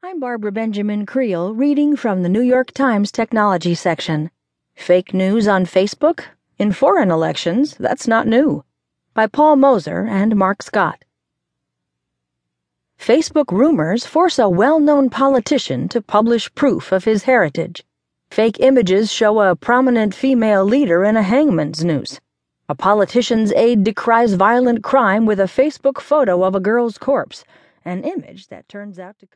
I'm Barbara Benjamin Creel, reading from the New York Times Technology section. Fake News on Facebook? In Foreign Elections, That's Not New. By Paul Mozur and Mark Scott. Facebook rumors force a well known politician to publish proof of his heritage. Fake images show a prominent female leader in a hangman's noose. A politician's aide decries violent crime with a Facebook photo of a girl's corpse, an image that turns out to